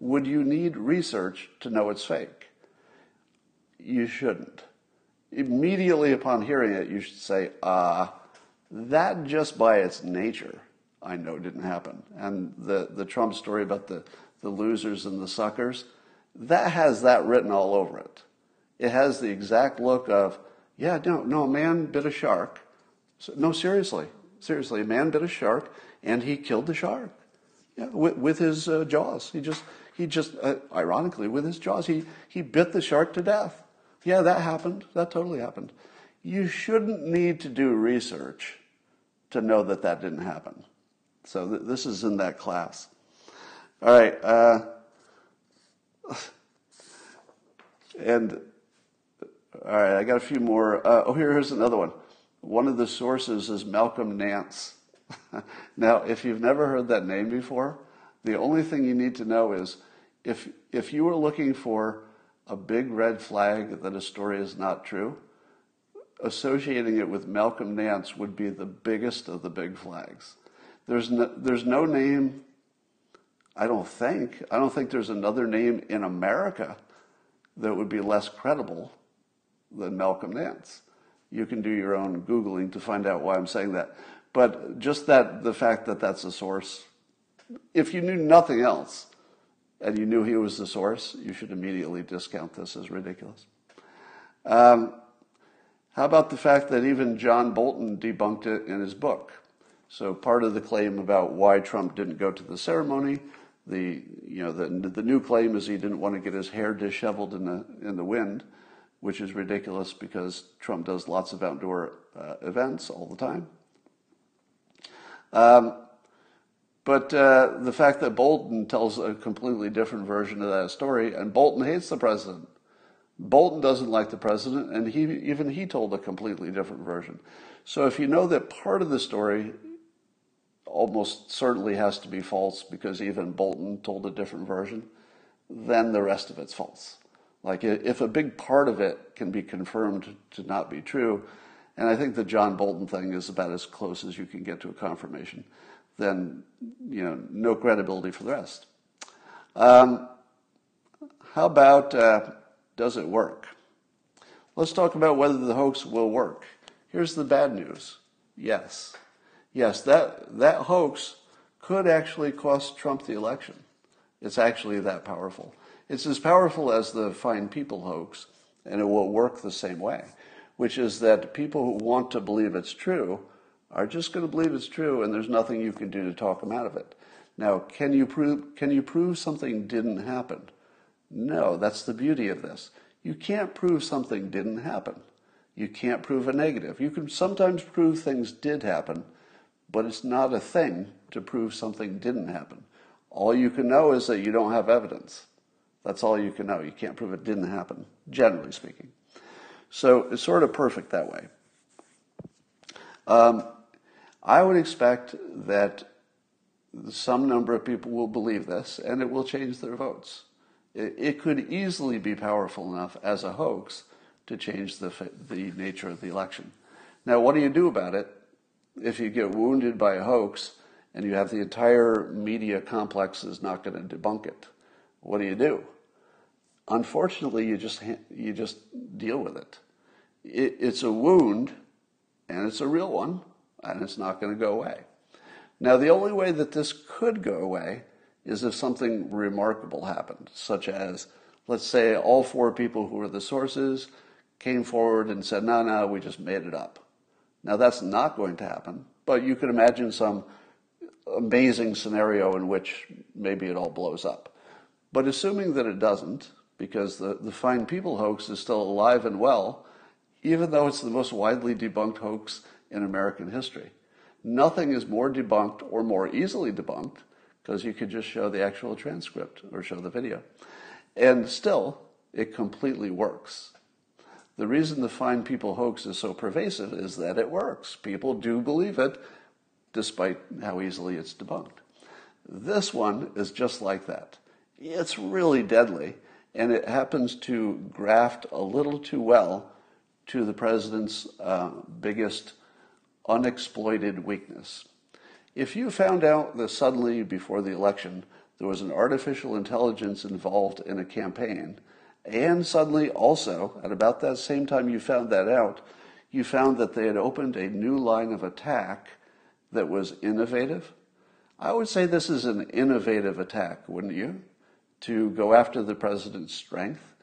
would you need research to know it's fake? You shouldn't. Immediately upon hearing it, you should say, ah, uh, that just by its nature, I know didn't happen. And the, the Trump story about the, the losers and the suckers, that has that written all over it. It has the exact look of, yeah, no, no, a man bit a shark. So, no, seriously, seriously, a man bit a shark and he killed the shark. Yeah, with, with his uh, jaws. He just, he just, uh, ironically, with his jaws, he, he bit the shark to death. Yeah, that happened. That totally happened. You shouldn't need to do research to know that that didn't happen. So th- this is in that class. All right. Uh, and all right, I got a few more. Uh, oh, here, here's another one. One of the sources is Malcolm Nance. now, if you've never heard that name before, the only thing you need to know is if, if you are looking for a big red flag that a story is not true, associating it with Malcolm Nance would be the biggest of the big flags. There's no, there's no name, I don't think, I don't think there's another name in America that would be less credible than Malcolm Nance. You can do your own Googling to find out why I'm saying that. But just that, the fact that that's a source, if you knew nothing else and you knew he was the source, you should immediately discount this as ridiculous. Um, how about the fact that even John Bolton debunked it in his book? So part of the claim about why Trump didn't go to the ceremony, the you know the the new claim is he didn't want to get his hair disheveled in the in the wind, which is ridiculous because Trump does lots of outdoor uh, events all the time. Um, but uh, the fact that Bolton tells a completely different version of that story, and Bolton hates the president. Bolton doesn't like the president, and he even he told a completely different version. So if you know that part of the story almost certainly has to be false because even Bolton told a different version, then the rest of it's false. Like if a big part of it can be confirmed to not be true, and I think the John Bolton thing is about as close as you can get to a confirmation. Then, you know, no credibility for the rest. Um, how about uh, does it work? Let's talk about whether the hoax will work. Here's the bad news. Yes. Yes, that, that hoax could actually cost Trump the election. It's actually that powerful. It's as powerful as the Fine People hoax, and it will work the same way which is that people who want to believe it's true are just going to believe it's true, and there's nothing you can do to talk them out of it. Now, can you prove can you prove something didn't happen? No, that's the beauty of this. You can't prove something didn't happen. You can't prove a negative. You can sometimes prove things did happen, but it's not a thing to prove something didn't happen. All you can know is that you don't have evidence. That's all you can know. You can't prove it didn't happen, generally speaking. So it's sort of perfect that way. Um, I would expect that some number of people will believe this and it will change their votes. It, it could easily be powerful enough as a hoax to change the, the nature of the election. Now, what do you do about it if you get wounded by a hoax and you have the entire media complex is not going to debunk it? What do you do? Unfortunately, you just you just deal with it. it it's a wound, and it's a real one, and it's not going to go away. Now, the only way that this could go away is if something remarkable happened, such as, let's say, all four people who were the sources came forward and said, no, no, we just made it up. Now, that's not going to happen, but you could imagine some amazing scenario in which maybe it all blows up. But assuming that it doesn't, because the, the Fine People hoax is still alive and well, even though it's the most widely debunked hoax in American history. Nothing is more debunked or more easily debunked because you could just show the actual transcript or show the video. And still, it completely works. The reason the Fine People hoax is so pervasive is that it works. People do believe it, despite how easily it's debunked. This one is just like that. It's really deadly, and it happens to graft a little too well to the president's uh, biggest unexploited weakness. If you found out that suddenly before the election there was an artificial intelligence involved in a campaign, and suddenly, also, at about that same time you found that out, you found that they had opened a new line of attack that was innovative. I would say this is an innovative attack, wouldn't you? To go after the president's strength,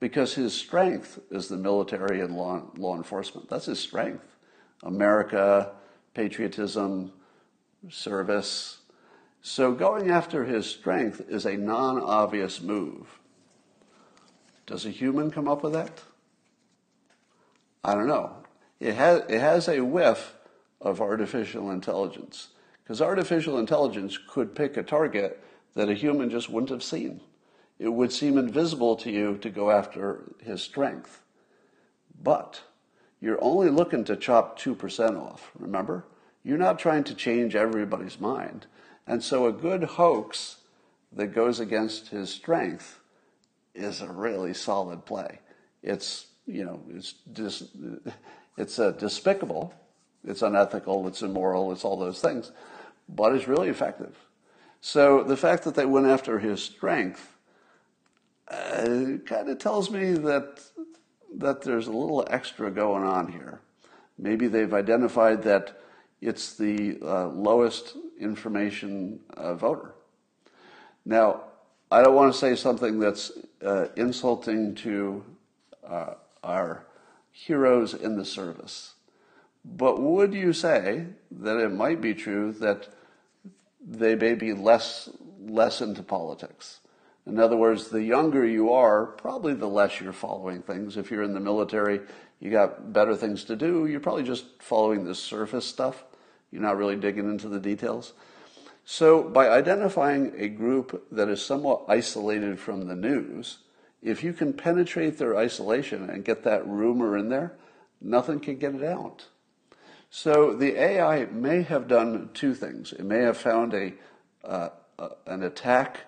because his strength is the military and law, law enforcement. That's his strength. America, patriotism, service. So going after his strength is a non obvious move. Does a human come up with that? I don't know. It has, it has a whiff of artificial intelligence because artificial intelligence could pick a target that a human just wouldn't have seen. It would seem invisible to you to go after his strength. But you're only looking to chop 2% off, remember? You're not trying to change everybody's mind. And so a good hoax that goes against his strength is a really solid play. It's you know it's dis, it's uh, despicable, it's unethical, it's immoral, it's all those things, but it's really effective. So the fact that they went after his strength uh, kind of tells me that that there's a little extra going on here. Maybe they've identified that it's the uh, lowest information uh, voter. Now, I don't want to say something that's uh, insulting to uh, our heroes in the service. But would you say that it might be true that they may be less, less into politics? In other words, the younger you are, probably the less you're following things. If you're in the military, you got better things to do. You're probably just following the surface stuff. You're not really digging into the details. So, by identifying a group that is somewhat isolated from the news, if you can penetrate their isolation and get that rumor in there, nothing can get it out. So, the AI may have done two things. It may have found a, uh, uh, an attack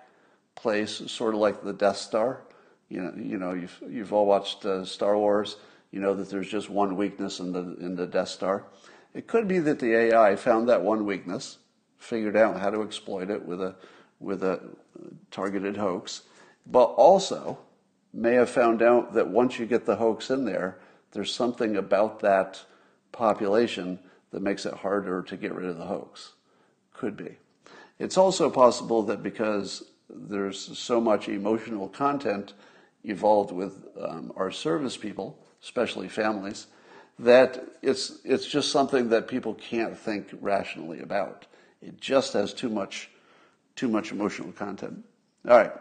place, sort of like the Death Star. You know, you know you've, you've all watched uh, Star Wars. You know that there's just one weakness in the, in the Death Star. It could be that the AI found that one weakness figured out how to exploit it with a with a targeted hoax, but also may have found out that once you get the hoax in there, there's something about that population that makes it harder to get rid of the hoax. Could be. It's also possible that because there's so much emotional content evolved with um, our service people, especially families, that it's, it's just something that people can't think rationally about. It just has too much, too much emotional content. All right.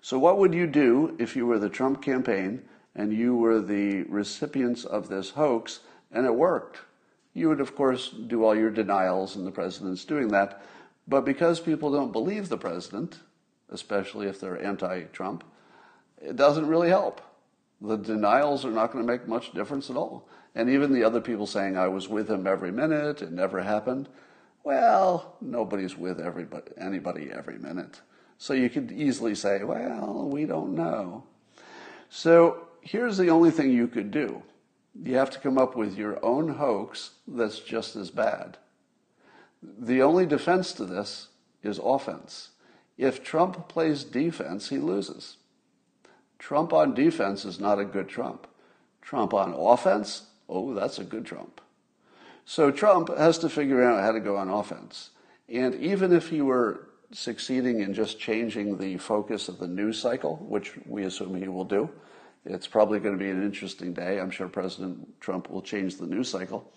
So, what would you do if you were the Trump campaign and you were the recipients of this hoax and it worked? You would, of course, do all your denials, and the president's doing that. But because people don't believe the president, especially if they're anti Trump, it doesn't really help. The denials are not going to make much difference at all. And even the other people saying, I was with him every minute, it never happened. Well, nobody's with everybody, anybody every minute. So you could easily say, well, we don't know. So here's the only thing you could do you have to come up with your own hoax that's just as bad. The only defense to this is offense. If Trump plays defense, he loses. Trump on defense is not a good Trump. Trump on offense, oh, that's a good Trump. So Trump has to figure out how to go on offense. And even if he were succeeding in just changing the focus of the news cycle, which we assume he will do, it's probably going to be an interesting day. I'm sure President Trump will change the news cycle.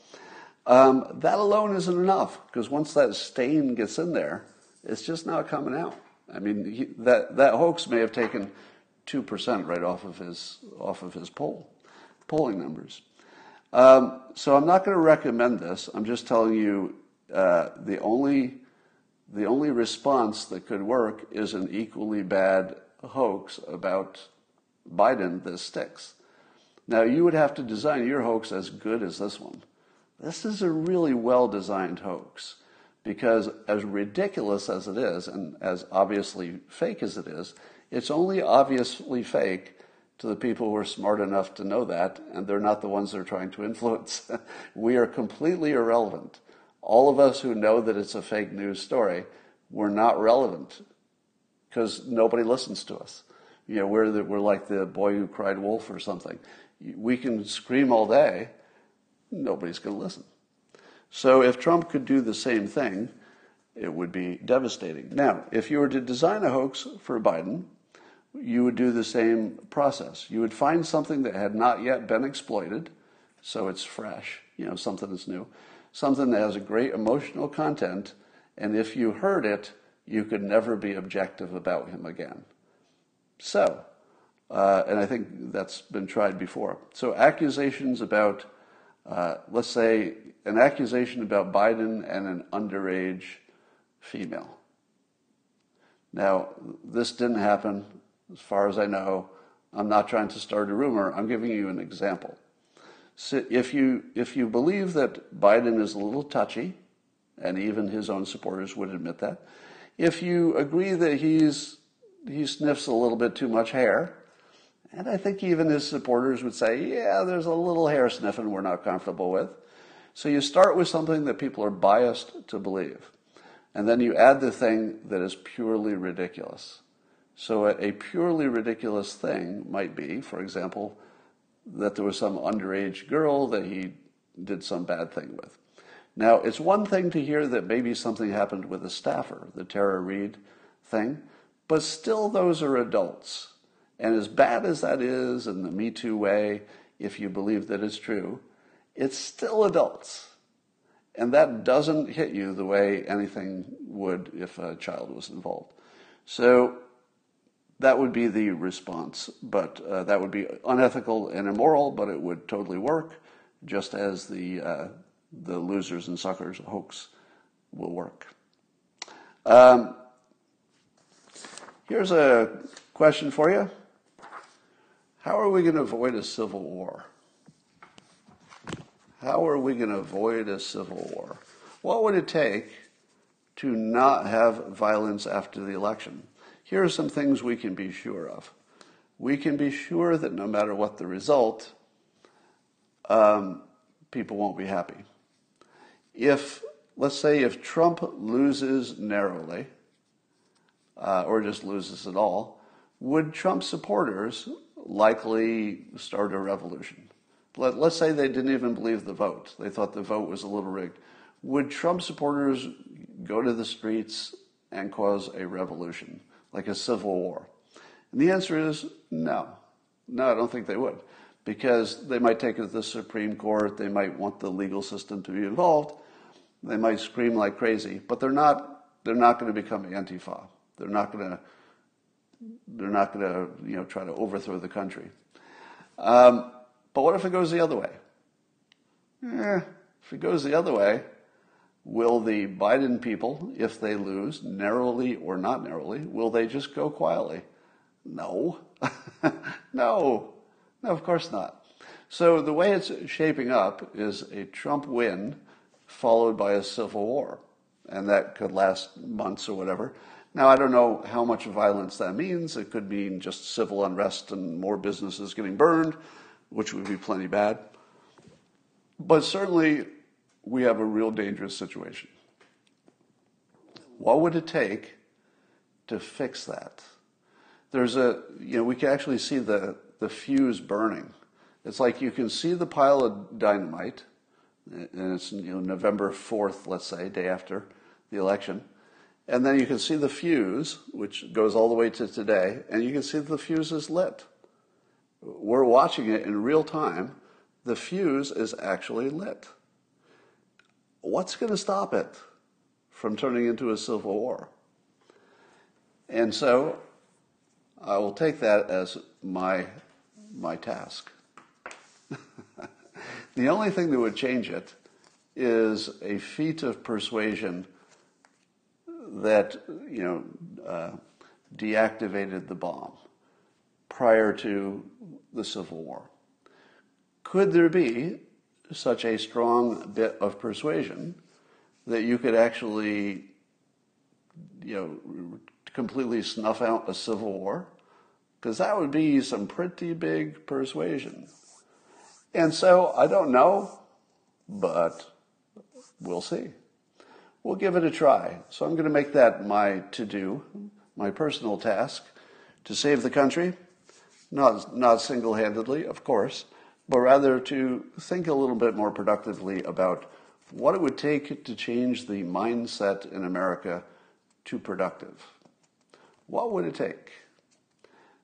Um, that alone isn't enough because once that stain gets in there, it's just not coming out. I mean, he, that that hoax may have taken two percent right off of his off of his poll polling numbers. Um, so I'm not going to recommend this. I'm just telling you uh, the only the only response that could work is an equally bad hoax about Biden that sticks. Now, you would have to design your hoax as good as this one. This is a really well designed hoax because, as ridiculous as it is, and as obviously fake as it is, it's only obviously fake to the people who are smart enough to know that, and they're not the ones they're trying to influence. we are completely irrelevant. All of us who know that it's a fake news story, we're not relevant because nobody listens to us. You know, we're, the, we're like the boy who cried wolf or something. We can scream all day, nobody's going to listen. So if Trump could do the same thing, it would be devastating. Now, if you were to design a hoax for Biden, you would do the same process. You would find something that had not yet been exploited, so it's fresh, you know, something that's new, something that has a great emotional content, and if you heard it, you could never be objective about him again. So, uh, and I think that's been tried before. So, accusations about, uh, let's say, an accusation about Biden and an underage female. Now, this didn't happen, as far as I know. I'm not trying to start a rumor. I'm giving you an example. So if you if you believe that Biden is a little touchy, and even his own supporters would admit that, if you agree that he's he sniffs a little bit too much hair. And I think even his supporters would say, yeah, there's a little hair sniffing we're not comfortable with. So you start with something that people are biased to believe. And then you add the thing that is purely ridiculous. So a, purely ridiculous thing might be, for example, that there was some underage girl that he did some bad thing with. Now, it's one thing to hear that maybe something happened with a staffer, the Tara Reade thing. But still, those are adults. And as bad as that is in the Me Too way, if you believe that it's true, it's still adults. And that doesn't hit you the way anything would if a child was involved. So that would be the response. But uh, that would be unethical and immoral, but it would totally work, just as the, uh, the losers and suckers hoax will work. Um, Here's a question for you How are we going to avoid a civil war? How are we going to avoid a civil war? What would it take to not have violence after the election? Here are some things we can be sure of. We can be sure that no matter what the result, um, people won't be happy. If, let's say, if Trump loses narrowly, uh, or just loses it all, would Trump supporters likely start a revolution? Let, let's say they didn't even believe the vote. They thought the vote was a little rigged. Would Trump supporters go to the streets and cause a revolution, like a civil war? And the answer is no. No, I don't think they would. Because they might take it to the Supreme Court, they might want the legal system to be involved, they might scream like crazy, but they're not, they're not going to become Antifa. They're not going to They're not going to, you know, try to overthrow the country. Um, but what if it goes the other way? Eh, if it goes the other way, will the Biden people, if they lose, narrowly or not narrowly, will they just go quietly? No. no. No, of course not. So the way it's shaping up is a Trump win followed by a civil war. And that could last months or whatever. Now, I don't know how much violence that means. It could mean just civil unrest and more businesses getting burned, which would be plenty bad. But certainly, we have a real dangerous situation. What would it take to fix that? There's a, you know, we can actually see the, the fuse burning. It's like you can see the pile of dynamite, and it's you know, November 4th, let's say, day after the election and then you can see the fuse, which goes all the way to today, and you can see the fuse is lit. We're watching it in real time. The fuse is actually lit. What's going to stop it from turning into a civil war? And so I will take that as my, my task. the only thing that would change it is a feat of persuasion that you know uh, deactivated the bomb prior to the Civil War. Could there be such a strong bit of persuasion that you could actually, you know, completely snuff out a civil war? Because that would be some pretty big persuasion. And so I don't know, but we'll see we'll give it a try. So I'm going to make that my to do, my personal task to save the country, not, not single handedly, of course, but rather to think a little bit more productively about what it would take to change the mindset in America to productive. What would it take?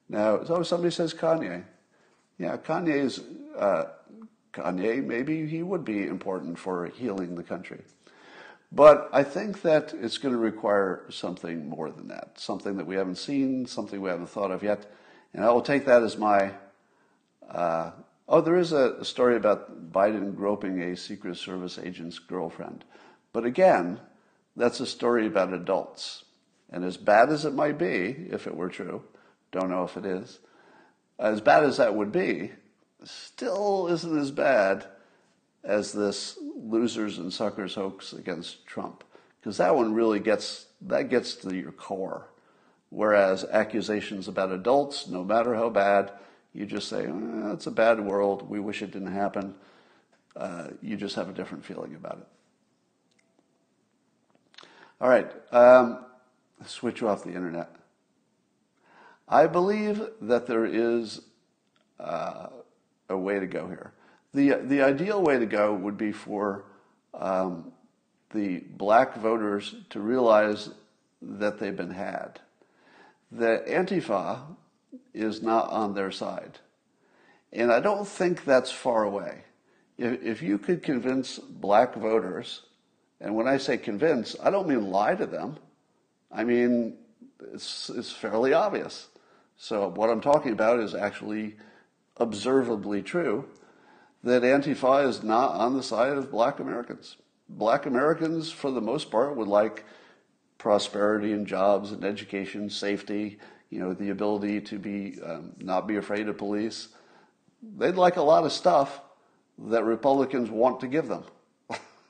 Now, so somebody says Kanye. Yeah, Kanye's, uh, Kanye, maybe he would be important for healing the country. But I think that it's going to require something more than that, something that we haven't seen, something we haven't thought of yet. And I will take that as my. Uh, oh, there is a story about Biden groping a Secret Service agent's girlfriend. But again, that's a story about adults. And as bad as it might be, if it were true, don't know if it is, as bad as that would be, still isn't as bad as this losers and suckers hoax against Trump, because that one really gets that gets to your core. Whereas accusations about adults, no matter how bad, you just say eh, it's a bad world. We wish it didn't happen. Uh, you just have a different feeling about it. All right, um, switch off the internet. I believe that there is uh, a way to go here. The, the ideal way to go would be for um, the black voters to realize that they've been had. The Antifa is not on their side. And I don't think that's far away. If, if you could convince black voters, and when I say convince, I don't mean lie to them. I mean, it's, it's fairly obvious. So what I'm talking about is actually observably true that Antifa is not on the side of black Americans. Black Americans, for the most part, would like prosperity and jobs and education, safety, you know, the ability to be um, not be afraid of police. They'd like a lot of stuff that Republicans want to give them.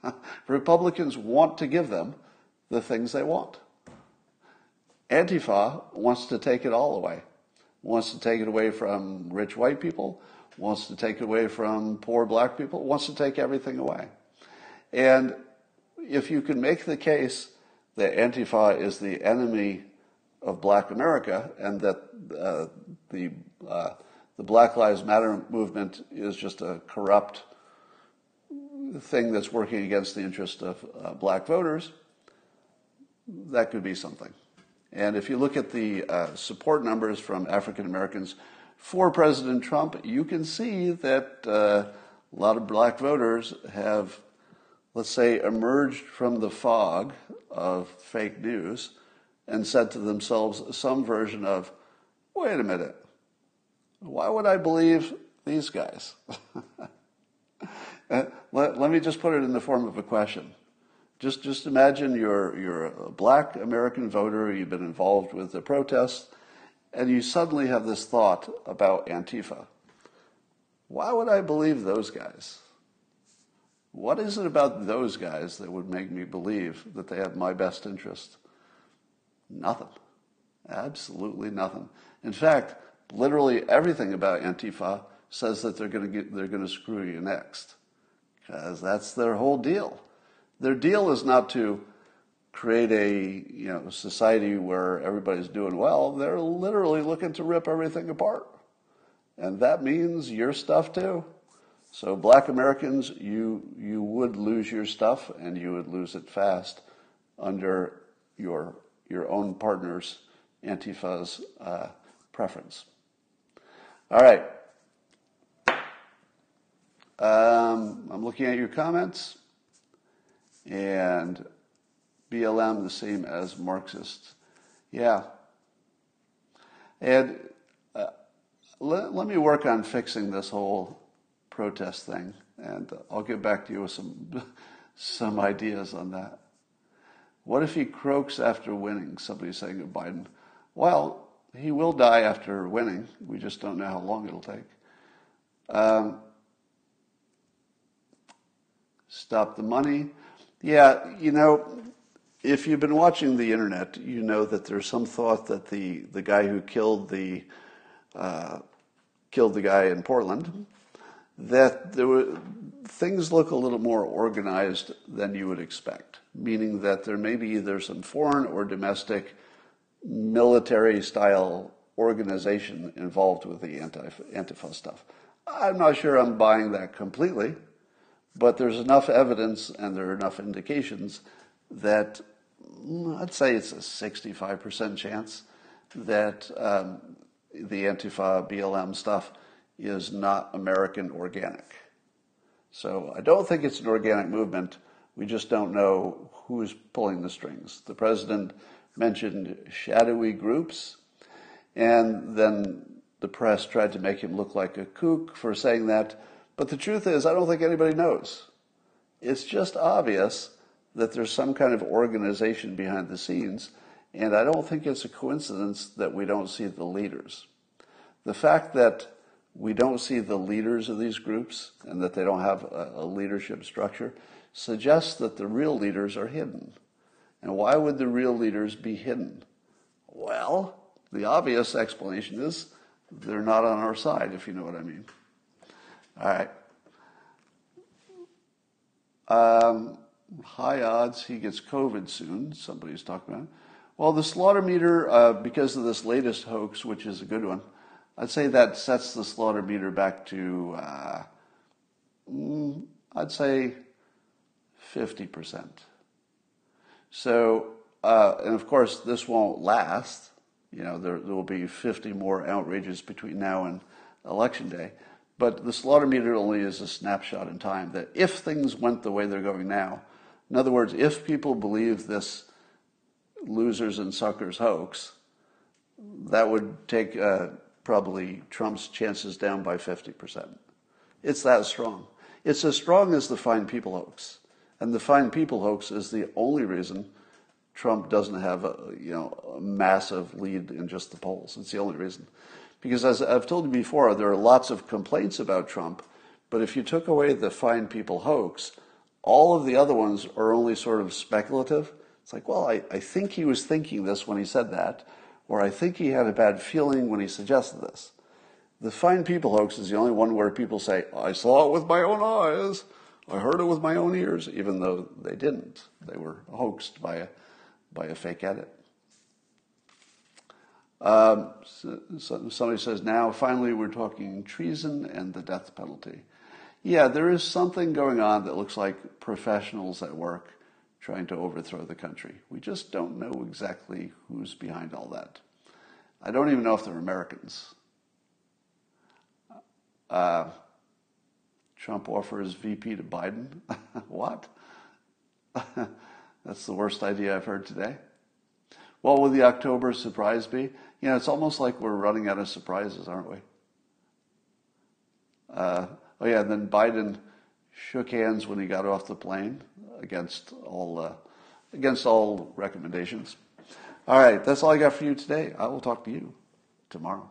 Republicans want to give them the things they want. Antifa wants to take it all away. Wants to take it away from rich white people, wants to take away from poor black people, wants to take everything away. And if you can make the case that Antifa is the enemy of black America and that uh, the, uh, the Black Lives Matter movement is just a corrupt thing that's working against the interest of uh, black voters, that could be something. And if you look at the uh, support numbers from African Americans for President Trump, you can see that uh, a lot of black voters have, let's say, emerged from the fog of fake news and said to themselves some version of, wait a minute. Why would I believe these guys? let, let me just put it in the form of a question. Just, just imagine you're, you're a black American voter, you've been involved with the protests, and you suddenly have this thought about Antifa. Why would I believe those guys? What is it about those guys that would make me believe that they have my best interest? Nothing. Absolutely nothing. In fact, literally everything about Antifa says that they're going to get, they're going to screw you next, because that's their whole deal. Their deal is not to create a you know society where everybody's doing well. They're literally looking to rip everything apart, and that means your stuff too. So, black Americans, you, you would lose your stuff and you would lose it fast under your, your own partner's Antifa's uh, preference. All right. Um, I'm looking at your comments. And BLM, the same as Marxists. Yeah. And uh, let, let me work on fixing this whole protest thing, and I'll get back to you with some some ideas on that. What if he croaks after winning? Somebody's saying to Biden. Well, he will die after winning. We just don't know how long it'll take. Um, stop the money. Yeah, you know, if you've been watching the internet, you know that there's some thought that the, the guy who killed the uh, killed the guy in Portland that there were, things look a little more organized than you would expect, meaning that there may be either some foreign or domestic military style organization involved with the anti Antifa stuff. I'm not sure I'm buying that completely, but there's enough evidence and there are enough indications that I'd say it's a 65% chance that um, the Antifa BLM stuff is not American organic. So I don't think it's an organic movement. We just don't know who's pulling the strings. The president mentioned shadowy groups, and then the press tried to make him look like a kook for saying that. But the truth is, I don't think anybody knows. It's just obvious that there's some kind of organization behind the scenes, and I don't think it's a coincidence that we don't see the leaders. The fact that we don't see the leaders of these groups and that they don't have a, a leadership structure suggests that the real leaders are hidden. And why would the real leaders be hidden? Well, the obvious explanation is they're not on our side, if you know what I mean. All right. Um, high odds he gets COVID soon, somebody's talking about. Well, the slaughter meter, uh, because of this latest hoax, which is a good one, I'd say that sets the slaughter meter back to, uh, mm, I'd say 50%. So, uh, and of course, this won't last. You know, there, there will be 50 more outrages between now and election day. But the slaughter meter only is a snapshot in time that if things went the way they're going now, in other words, if people believe this losers and suckers hoax, that would take uh, probably Trump's chances down by 50%. It's that strong. It's as strong as the Fine People hoax. And the Fine People hoax is the only reason Trump doesn't have a, you know, a massive lead in just the polls. It's the only reason. Because as I've told you before, there are lots of complaints about Trump, but if you took away the Fine People hoax, all of the other ones are only sort of speculative. It's like, well, I, I think he was thinking this when he said that, or I think he had a bad feeling when he suggested this. The Fine People hoax is the only one where people say, I saw it with my own eyes, I heard it with my own ears, even though they didn't. They were hoaxed by a, by a fake edit. Um, so, so somebody says, now finally we're talking treason and the death penalty. Yeah, there is something going on that looks like professionals at work trying to overthrow the country. We just don't know exactly who's behind all that. I don't even know if they're Americans. Uh, Trump offers VP to Biden. what? That's the worst idea I've heard today. What will the October surprise be? You know, it's almost like we're running out of surprises, aren't we? Uh, oh yeah, and then Biden shook hands when he got off the plane against all uh, against all recommendations. All right, that's all I got for you today. I will talk to you tomorrow.